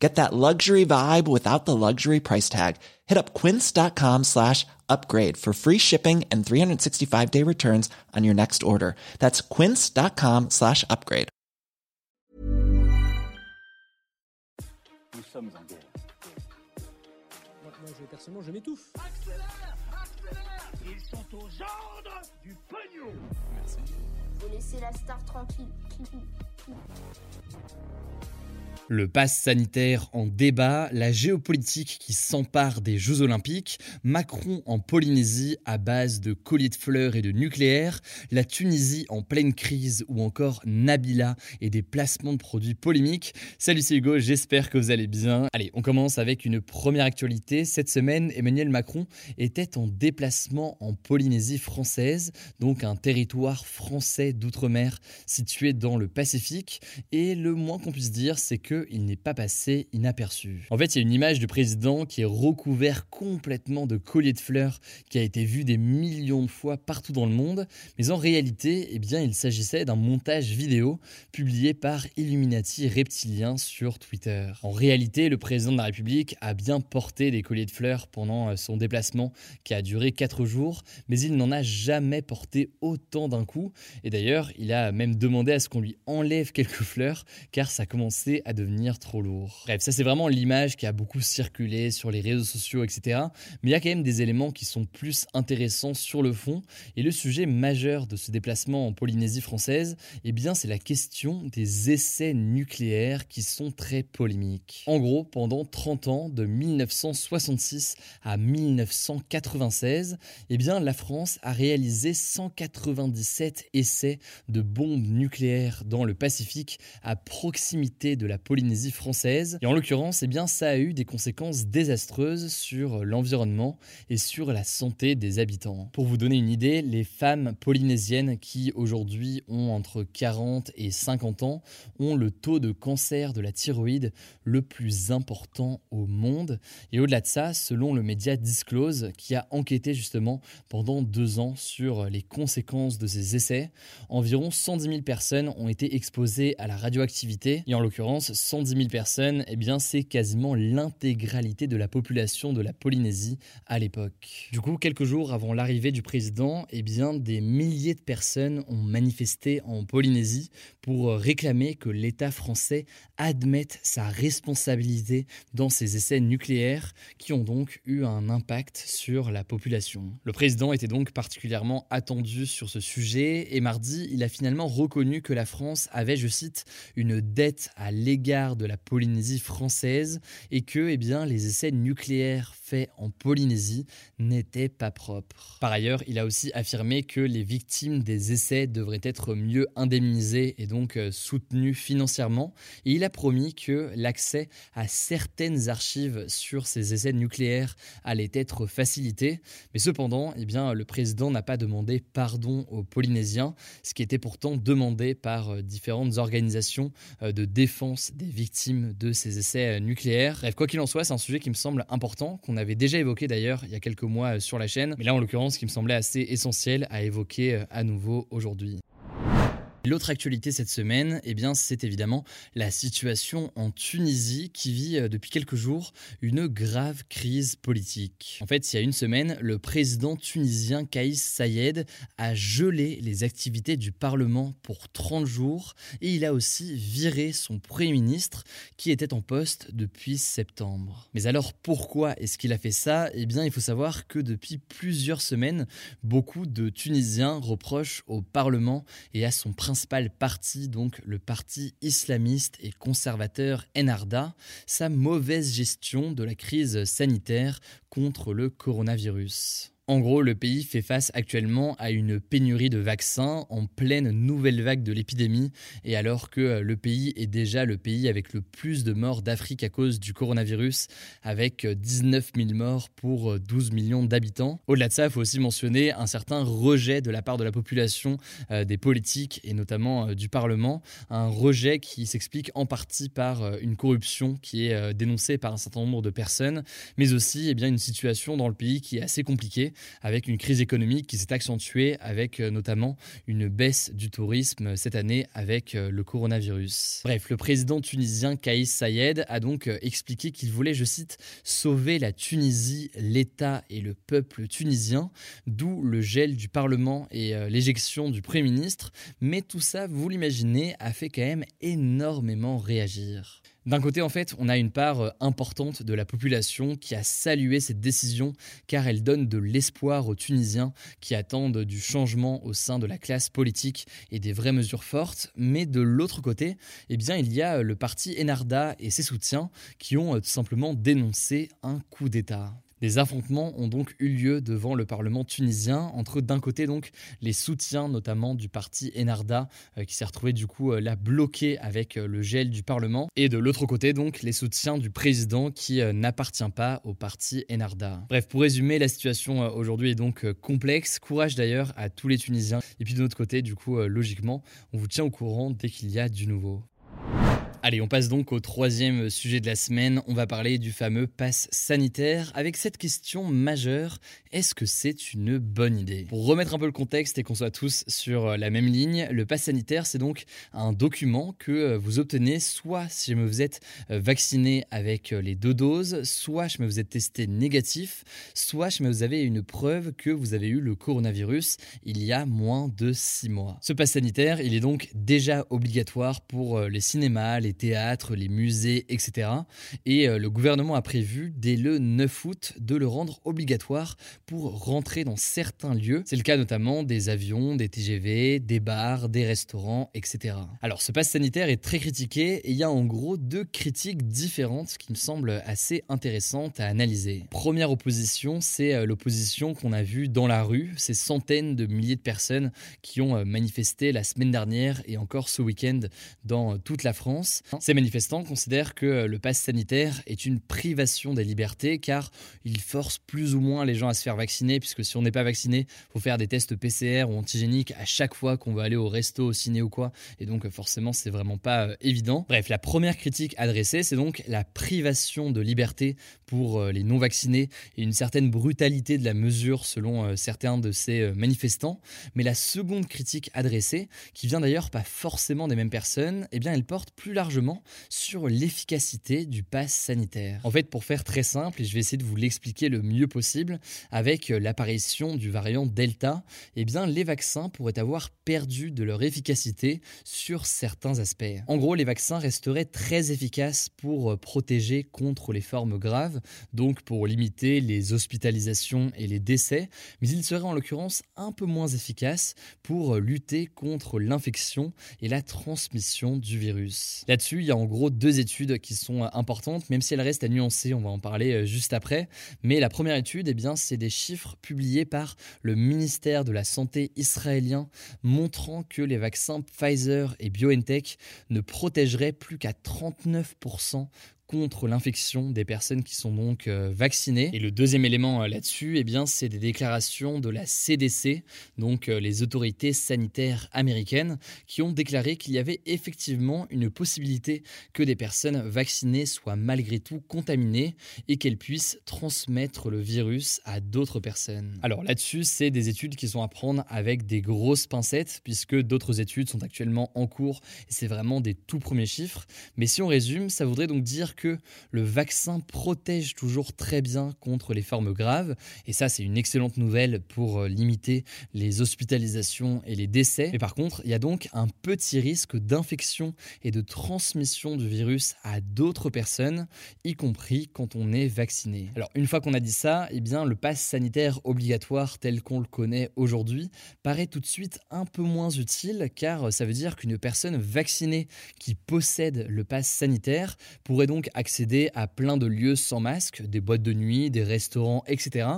Get that luxury vibe without the luxury price tag. Hit up quince.com slash upgrade for free shipping and 365 day returns on your next order. That's quince.com slash upgrade. Nous sommes en guerre. Moi, moi, je, personnellement, je m'étouffe. Accélère Accélère Ils sont aux ordres du pognon La star tranquille. Le pass sanitaire en débat, la géopolitique qui s'empare des Jeux Olympiques, Macron en Polynésie à base de colliers de fleurs et de nucléaire, la Tunisie en pleine crise ou encore Nabila et des placements de produits polémiques. Salut c'est Hugo, j'espère que vous allez bien. Allez, on commence avec une première actualité. Cette semaine, Emmanuel Macron était en déplacement en Polynésie française, donc un territoire français d'outre-mer situé dans le Pacifique. Et le moins qu'on puisse dire, c'est que il n'est pas passé inaperçu. En fait, il y a une image du président qui est recouvert complètement de colliers de fleurs qui a été vue des millions de fois partout dans le monde, mais en réalité, eh bien, il s'agissait d'un montage vidéo publié par Illuminati Reptilien sur Twitter. En réalité, le président de la République a bien porté des colliers de fleurs pendant euh, son déplacement qui a duré 4 jours, mais il n'en a jamais porté autant d'un coup. Et d'ailleurs, il a même demandé à ce qu'on lui enlève quelques fleurs car ça commençait à devenir trop lourd. Bref, ça c'est vraiment l'image qui a beaucoup circulé sur les réseaux sociaux, etc. Mais il y a quand même des éléments qui sont plus intéressants sur le fond. Et le sujet majeur de ce déplacement en Polynésie française, eh bien c'est la question des essais nucléaires qui sont très polémiques. En gros, pendant 30 ans, de 1966 à 1996, eh bien la France a réalisé 197 essais de bombes nucléaires dans le Pacifique à proximité de la Polynésie française. Et en l'occurrence, eh bien, ça a eu des conséquences désastreuses sur l'environnement et sur la santé des habitants. Pour vous donner une idée, les femmes polynésiennes qui aujourd'hui ont entre 40 et 50 ans ont le taux de cancer de la thyroïde le plus important au monde. Et au-delà de ça, selon le média Disclose, qui a enquêté justement pendant deux ans sur les conséquences de ces essais, environ 110 000 personnes ont été exposées à la radioactivité. Et en l'occurrence, 110 000 personnes, eh bien c'est quasiment l'intégralité de la population de la Polynésie à l'époque. Du coup, quelques jours avant l'arrivée du président, eh bien des milliers de personnes ont manifesté en Polynésie pour réclamer que l'État français admette sa responsabilité dans ces essais nucléaires qui ont donc eu un impact sur la population. Le président était donc particulièrement attendu sur ce sujet et mardi, il a finalement reconnu que la France avait, je cite, une dette à l'égard de la Polynésie française et que eh bien, les essais nucléaires faits en Polynésie n'étaient pas propres. Par ailleurs, il a aussi affirmé que les victimes des essais devraient être mieux indemnisées et donc euh, soutenues financièrement. Il a promis que l'accès à certaines archives sur ces essais nucléaires allait être facilité. Mais cependant, eh bien, le président n'a pas demandé pardon aux Polynésiens, ce qui était pourtant demandé par euh, différentes organisations euh, de défense des victimes de ces essais euh, nucléaires. Bref, quoi qu'il en soit, c'est un sujet qui me semble important, qu'on avait déjà évoqué d'ailleurs il y a quelques mois sur la chaîne, mais là en l'occurrence qui me semblait assez essentiel à évoquer à nouveau aujourd'hui. L'autre actualité cette semaine, eh bien, c'est évidemment la situation en Tunisie qui vit euh, depuis quelques jours une grave crise politique. En fait, il y a une semaine, le président tunisien Kaïs Sayed a gelé les activités du Parlement pour 30 jours et il a aussi viré son Premier ministre qui était en poste depuis septembre. Mais alors pourquoi est-ce qu'il a fait ça? Eh bien, il faut savoir que depuis plusieurs semaines, beaucoup de Tunisiens reprochent au Parlement et à son principal parti, donc le parti islamiste et conservateur Ennahda, sa mauvaise gestion de la crise sanitaire contre le coronavirus. En gros, le pays fait face actuellement à une pénurie de vaccins en pleine nouvelle vague de l'épidémie. Et alors que euh, le pays est déjà le pays avec le plus de morts d'Afrique à cause du coronavirus avec 19 000 morts pour 12 millions d'habitants. Au-delà de ça, il faut aussi mentionner un certain rejet de la part de la population des politiques et notamment du Parlement, un rejet qui s'explique en partie par une corruption qui est dénoncée par un certain nombre de personnes, mais aussi eh bien, une situation dans le pays qui est assez compliquée, avec une crise économique qui s'est accentuée, avec euh, notamment une baisse du tourisme cette année avec euh, le coronavirus. Bref, le président tunisien Kais Sayed a donc euh, expliqué qu'il voulait, je cite, sauver la Tunisie, l'État et le peuple tunisien, d'où le gel du Parlement et l'éjection du Premier ministre, mais tout ça, vous l'imaginez, a fait quand même énormément réagir. D'un côté, en fait, on a une part euh, importante de la population qui a salué cette décision car elle donne de l'espoir aux Tunisiens qui attendent du changement au sein de la classe politique et des vraies mesures fortes. Mais de l'autre côté, eh bien, il y a euh, le parti Enarda et ses soutiens qui ont euh, tout simplement dénoncé un coup d'État. Des affrontements ont donc eu lieu devant le Parlement tunisien entre d'un côté donc les soutiens notamment du parti Enarda euh, qui s'est retrouvé du coup euh, là bloqué avec euh, le gel du Parlement et de l'autre côté donc les soutiens du président qui n'appartient pas au parti Enarda. Bref, pour résumer, la situation aujourd'hui est donc complexe. Courage d'ailleurs à tous les Tunisiens. Et puis de notre côté, du coup, logiquement, on vous tient au courant dès qu'il y a du nouveau. Allez, on passe donc au troisième sujet de la semaine. On va parler du fameux pass sanitaire avec cette question majeure. Est-ce que c'est une bonne idée? Pour remettre un peu le contexte et qu'on soit tous sur la même ligne, le pass sanitaire, c'est donc un document que euh, vous obtenez soit si vous êtes euh, vacciné avec euh, les deux doses, soit si vous êtes testé négatif, soit si vous avez une preuve que vous avez eu le coronavirus il y a moins de six mois. Ce pass sanitaire, il est donc déjà obligatoire pour les cinémas, les les théâtres, les musées, etc. Et euh, le gouvernement a prévu dès le 9 août de le rendre obligatoire pour rentrer dans certains lieux. C'est le cas notamment des avions, des TGV, des bars, des restaurants, etc. Alors ce pass sanitaire est très critiqué et il y a en gros deux critiques différentes qui me semblent assez intéressantes à analyser. Première opposition, c'est euh, l'opposition qu'on a vue dans la rue, ces centaines de milliers de personnes qui ont euh, manifesté la semaine dernière et encore ce week-end dans toute la France ces manifestants considèrent que le pass sanitaire est une privation des libertés car il force plus ou moins les gens à se faire vacciner puisque si on n'est pas vacciné, faut faire des tests PCR ou antigéniques à chaque fois qu'on va aller au resto, au ciné ou quoi. Et donc forcément, c'est vraiment pas euh, évident. Bref, la première critique adressée, c'est donc la privation de liberté pour euh, les non vaccinés et une certaine brutalité de la mesure selon euh, certains de ces manifestants. Mais la seconde critique adressée, qui vient d'ailleurs pas forcément des mêmes personnes, eh bien elle porte plus largement sur l'efficacité du pass sanitaire. En fait, pour faire très simple, et je vais essayer de vous l'expliquer le mieux possible, avec euh, l'apparition du variant Delta, eh bien, les vaccins pourraient avoir perdu de leur efficacité sur certains aspects. En gros, les vaccins resteraient très efficaces pour euh, protéger contre les formes graves, donc pour limiter les hospitalisations et les décès, mais ils seraient en l'occurrence un peu moins efficaces pour euh, lutter contre l'infection et la transmission du virus. Il y a en gros deux études qui sont euh, importantes, même si elles restent à nuancer, on va en parler euh, juste après. Mais la première étude, eh bien, c'est des chiffres publiés par le ministère de la Santé israélien montrant que les vaccins Pfizer et BioNTech ne protégeraient plus qu'à 39% contre l'infection des personnes qui sont donc euh, vaccinées. Et le deuxième élément euh, là-dessus, eh bien, c'est des déclarations de la CDC, donc euh, les autorités sanitaires américaines, qui ont déclaré qu'il y avait effectivement une possibilité que des personnes vaccinées soient malgré tout contaminées et qu'elles puissent transmettre le virus à d'autres personnes. Alors là-dessus, c'est des études qui sont à prendre avec des grosses pincettes, puisque d'autres études sont actuellement en cours et c'est vraiment des tout premiers chiffres. Mais si on résume, ça voudrait donc dire que le vaccin protège toujours très bien contre les formes graves. Et ça, c'est une excellente nouvelle pour euh, limiter les hospitalisations et les décès. Mais par contre, il y a donc un petit risque d'infection et de transmission du virus à d'autres personnes, y compris quand on est vacciné. Alors, une fois qu'on a dit ça, eh bien, le pass sanitaire obligatoire tel qu'on le connaît aujourd'hui paraît tout de suite un peu moins utile car ça veut dire qu'une personne vaccinée qui possède le pass sanitaire pourrait donc accéder à plein de lieux sans masque, des boîtes de nuit, des restaurants, etc.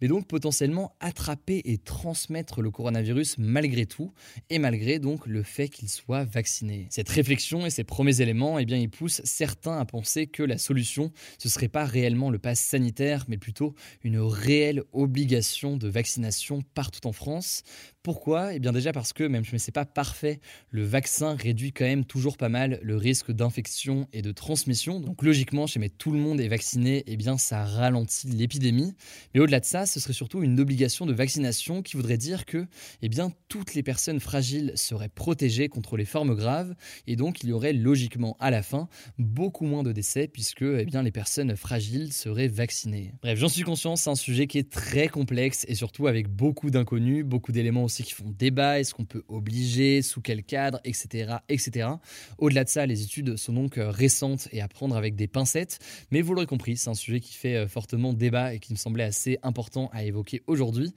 Mais donc potentiellement attraper et transmettre le coronavirus malgré tout, et malgré donc le fait qu'ils soient vaccinés. Cette réflexion et ces premiers éléments, eh bien, ils poussent certains à penser que la solution, ce serait pas réellement le pass sanitaire, mais plutôt une réelle obligation de vaccination partout en France. Pourquoi? Eh bien déjà parce que même si ce n'est pas parfait, le vaccin réduit quand même toujours pas mal le risque d'infection et de transmission. Donc logiquement, si tout le monde est vacciné, eh bien ça ralentit l'épidémie. Mais au-delà de ça, ce serait surtout une obligation de vaccination qui voudrait dire que eh bien, toutes les personnes fragiles seraient protégées contre les formes graves et donc il y aurait logiquement à la fin beaucoup moins de décès puisque eh bien, les personnes fragiles seraient vaccinées. Bref, j'en suis conscient, c'est un sujet qui est très complexe et surtout avec beaucoup d'inconnus, beaucoup d'éléments qui font débat, est-ce qu'on peut obliger, sous quel cadre, etc. etc. Au-delà de ça, les études sont donc euh, récentes et à prendre avec des pincettes, mais vous l'aurez compris, c'est un sujet qui fait euh, fortement débat et qui me semblait assez important à évoquer aujourd'hui.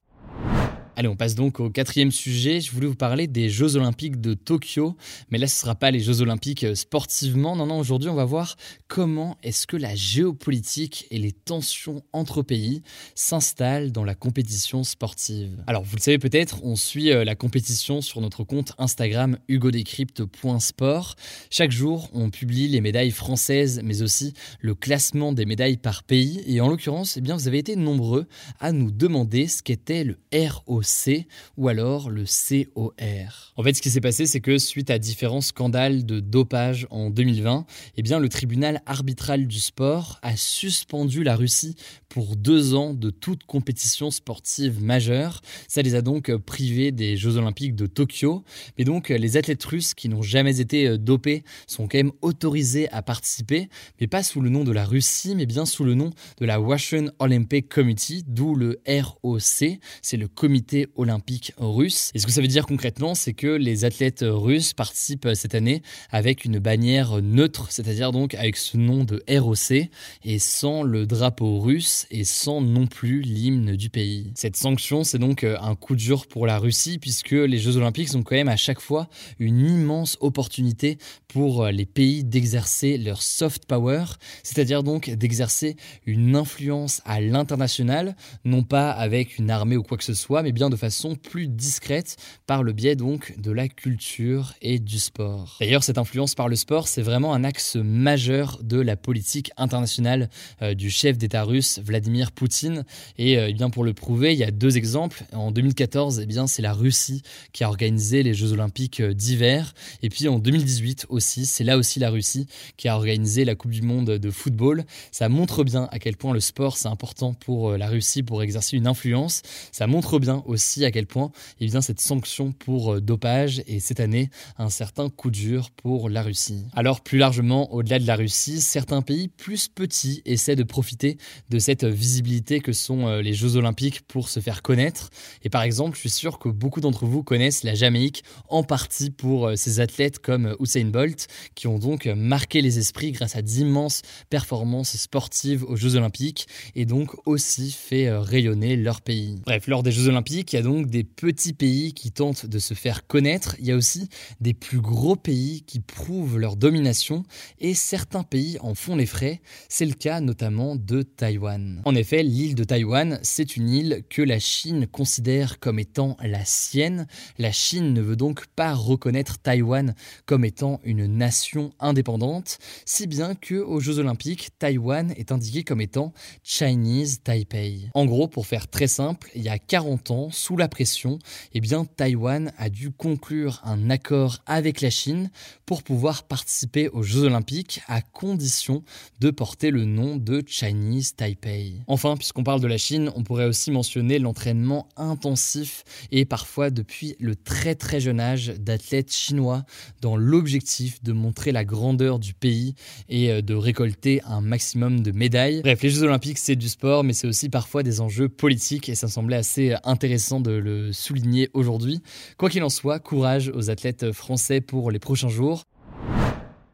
Allez, on passe donc au quatrième sujet. Je voulais vous parler des Jeux Olympiques de Tokyo, mais là, ce ne sera pas les Jeux Olympiques euh, sportivement. Non, non, aujourd'hui, on va voir comment est-ce que la géopolitique et les tensions entre pays s'installent dans la compétition sportive. Alors, vous le savez peut-être, on suit euh, la compétition sur notre compte Instagram hugodécrypte.sport. Chaque jour, on publie les médailles françaises, mais aussi le classement des médailles par pays. Et en l'occurrence, eh bien, vous avez été nombreux à nous demander ce qu'était le ROC C ou alors le COR. En fait, ce qui s'est passé, c'est que suite à différents scandales de dopage en 2020, eh bien, le tribunal arbitral du sport a suspendu la Russie pour deux ans de toute compétition sportive majeure. Ça les a donc privés des Jeux Olympiques de Tokyo. Mais donc, les athlètes russes qui n'ont jamais été dopés sont quand même autorisés à participer, mais pas sous le nom de la Russie, mais bien sous le nom de la Russian Olympic Committee, d'où le ROC. C'est le comité olympique russe. Et ce que ça veut dire concrètement, c'est que les athlètes russes participent cette année avec une bannière neutre, c'est-à-dire donc avec ce nom de ROC et sans le drapeau russe et sans non plus l'hymne du pays. Cette sanction, c'est donc un coup dur pour la Russie puisque les Jeux olympiques sont quand même à chaque fois une immense opportunité pour les pays d'exercer leur soft power, c'est-à-dire donc d'exercer une influence à l'international, non pas avec une armée ou quoi que ce soit, mais bien de façon plus discrète par le biais donc de la culture et du sport. D'ailleurs, cette influence par le sport, c'est vraiment un axe majeur de la politique internationale euh, du chef d'État russe Vladimir Poutine. Et, euh, eh bien pour le prouver, il y a deux exemples. En 2014, eh bien c'est la Russie qui a organisé les Jeux Olympiques euh, d'hiver. Et puis en 2018 aussi, c'est là aussi la Russie qui a organisé la Coupe du Monde de football. Ça montre bien à quel point le sport c'est important pour la Russie pour exercer une influence. Ça montre bien aussi à quel point vient cette sanction pour euh, dopage et cette année un certain coup dur pour la Russie. Alors plus largement, au-delà de la Russie, certains pays plus petits essaient de profiter de cette visibilité que sont euh, les Jeux olympiques pour se faire connaître. Et par exemple, je suis sûr que beaucoup d'entre vous connaissent la Jamaïque en partie pour euh, ces athlètes comme Usain Bolt qui ont donc marqué les esprits grâce à d'immenses performances sportives aux Jeux olympiques et donc aussi fait rayonner leur pays. Bref, lors des Jeux olympiques, il y a donc des petits pays qui tentent de se faire connaître, il y a aussi des plus gros pays qui prouvent leur domination et certains pays en font les frais. C'est le cas notamment de Taïwan. En effet, l'île de Taïwan, c'est une île que la Chine considère comme étant la sienne. La Chine ne veut donc pas reconnaître Taïwan comme étant une nation indépendante, si bien que aux Jeux olympiques, Taïwan est indiqué comme étant Chinese Taipei. En gros, pour faire très simple, il y a 40 ans, sous la pression, eh bien, Taïwan a dû conclure un accord avec la Chine pour pouvoir participer aux Jeux Olympiques à condition de porter le nom de Chinese Taipei. Enfin, puisqu'on parle de la Chine, on pourrait aussi mentionner l'entraînement intensif et parfois depuis le très très jeune âge d'athlètes chinois dans l'objectif de montrer la grandeur du pays et euh, de récolter un maximum de médailles. Bref, les Jeux Olympiques, c'est du sport, mais c'est aussi parfois des enjeux politiques et ça me semblait assez intéressant de le souligner aujourd'hui. Quoi qu'il en soit, courage aux athlètes français pour les prochains jours.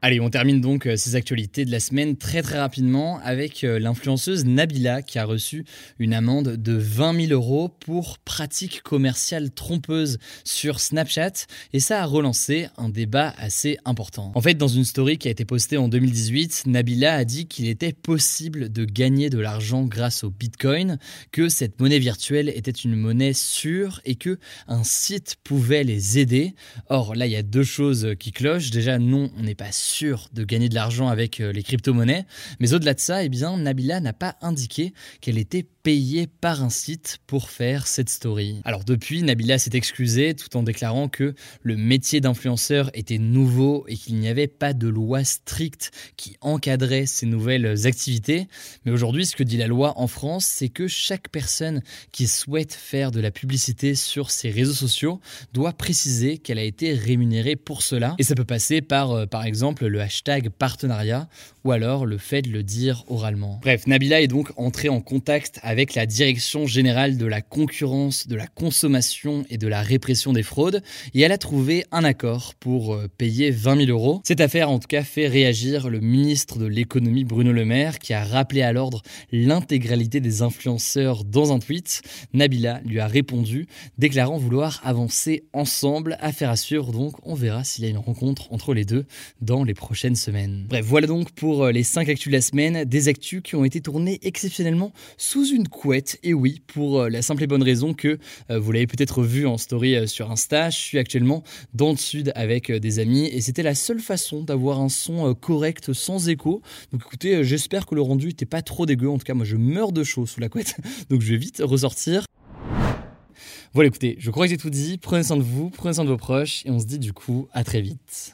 Allez, on termine donc euh, ces actualités de la semaine très très rapidement avec euh, l'influenceuse Nabila qui a reçu une amende de 20 000 euros pour pratique commerciale trompeuse sur Snapchat et ça a relancé un débat assez important. En fait, dans une story qui a été postée en 2018, Nabila a dit qu'il était possible de gagner de l'argent grâce au Bitcoin, que cette monnaie virtuelle était une monnaie sûre et que un site pouvait les aider. Or là, il y a deux choses qui clochent. Déjà, non, on n'est pas sûr sûr de gagner de l'argent avec euh, les crypto-monnaies. Mais au-delà de ça, eh bien, Nabila n'a pas indiqué qu'elle était payée par un site pour faire cette story. Alors depuis, Nabila s'est excusée tout en déclarant que le métier d'influenceur était nouveau et qu'il n'y avait pas de loi stricte qui encadrait ces nouvelles activités. Mais aujourd'hui, ce que dit la loi en France, c'est que chaque personne qui souhaite faire de la publicité sur ses réseaux sociaux doit préciser qu'elle a été rémunérée pour cela. Et ça peut passer par, euh, par exemple, le hashtag partenariat ou alors le fait de le dire oralement. Bref, Nabila est donc entrée en contact avec la Direction générale de la concurrence, de la consommation et de la répression des fraudes et elle a trouvé un accord pour euh, payer 20 000 euros. Cette affaire en tout cas fait réagir le ministre de l'économie Bruno Le Maire qui a rappelé à l'ordre l'intégralité des influenceurs dans un tweet. Nabila lui a répondu déclarant vouloir avancer ensemble. Affaire à suivre donc, on verra s'il y a une rencontre entre les deux dans les prochaines semaines. Bref, voilà donc pour euh, les 5 actus de la semaine, des actus qui ont été tournés exceptionnellement sous une couette. Et oui, pour euh, la simple et bonne raison que euh, vous l'avez peut-être vu en story sur Insta, je suis actuellement dans le sud avec des amis et c'était la seule façon d'avoir un son correct sans écho. Donc écoutez, j'espère que le rendu n'était pas trop dégueu. En tout cas, moi je meurs de chaud sous la couette, donc je vais vite ressortir. Voilà, écoutez, je crois que j'ai tout dit. Prenez soin de vous, prenez soin de vos proches et on se dit du coup à très vite.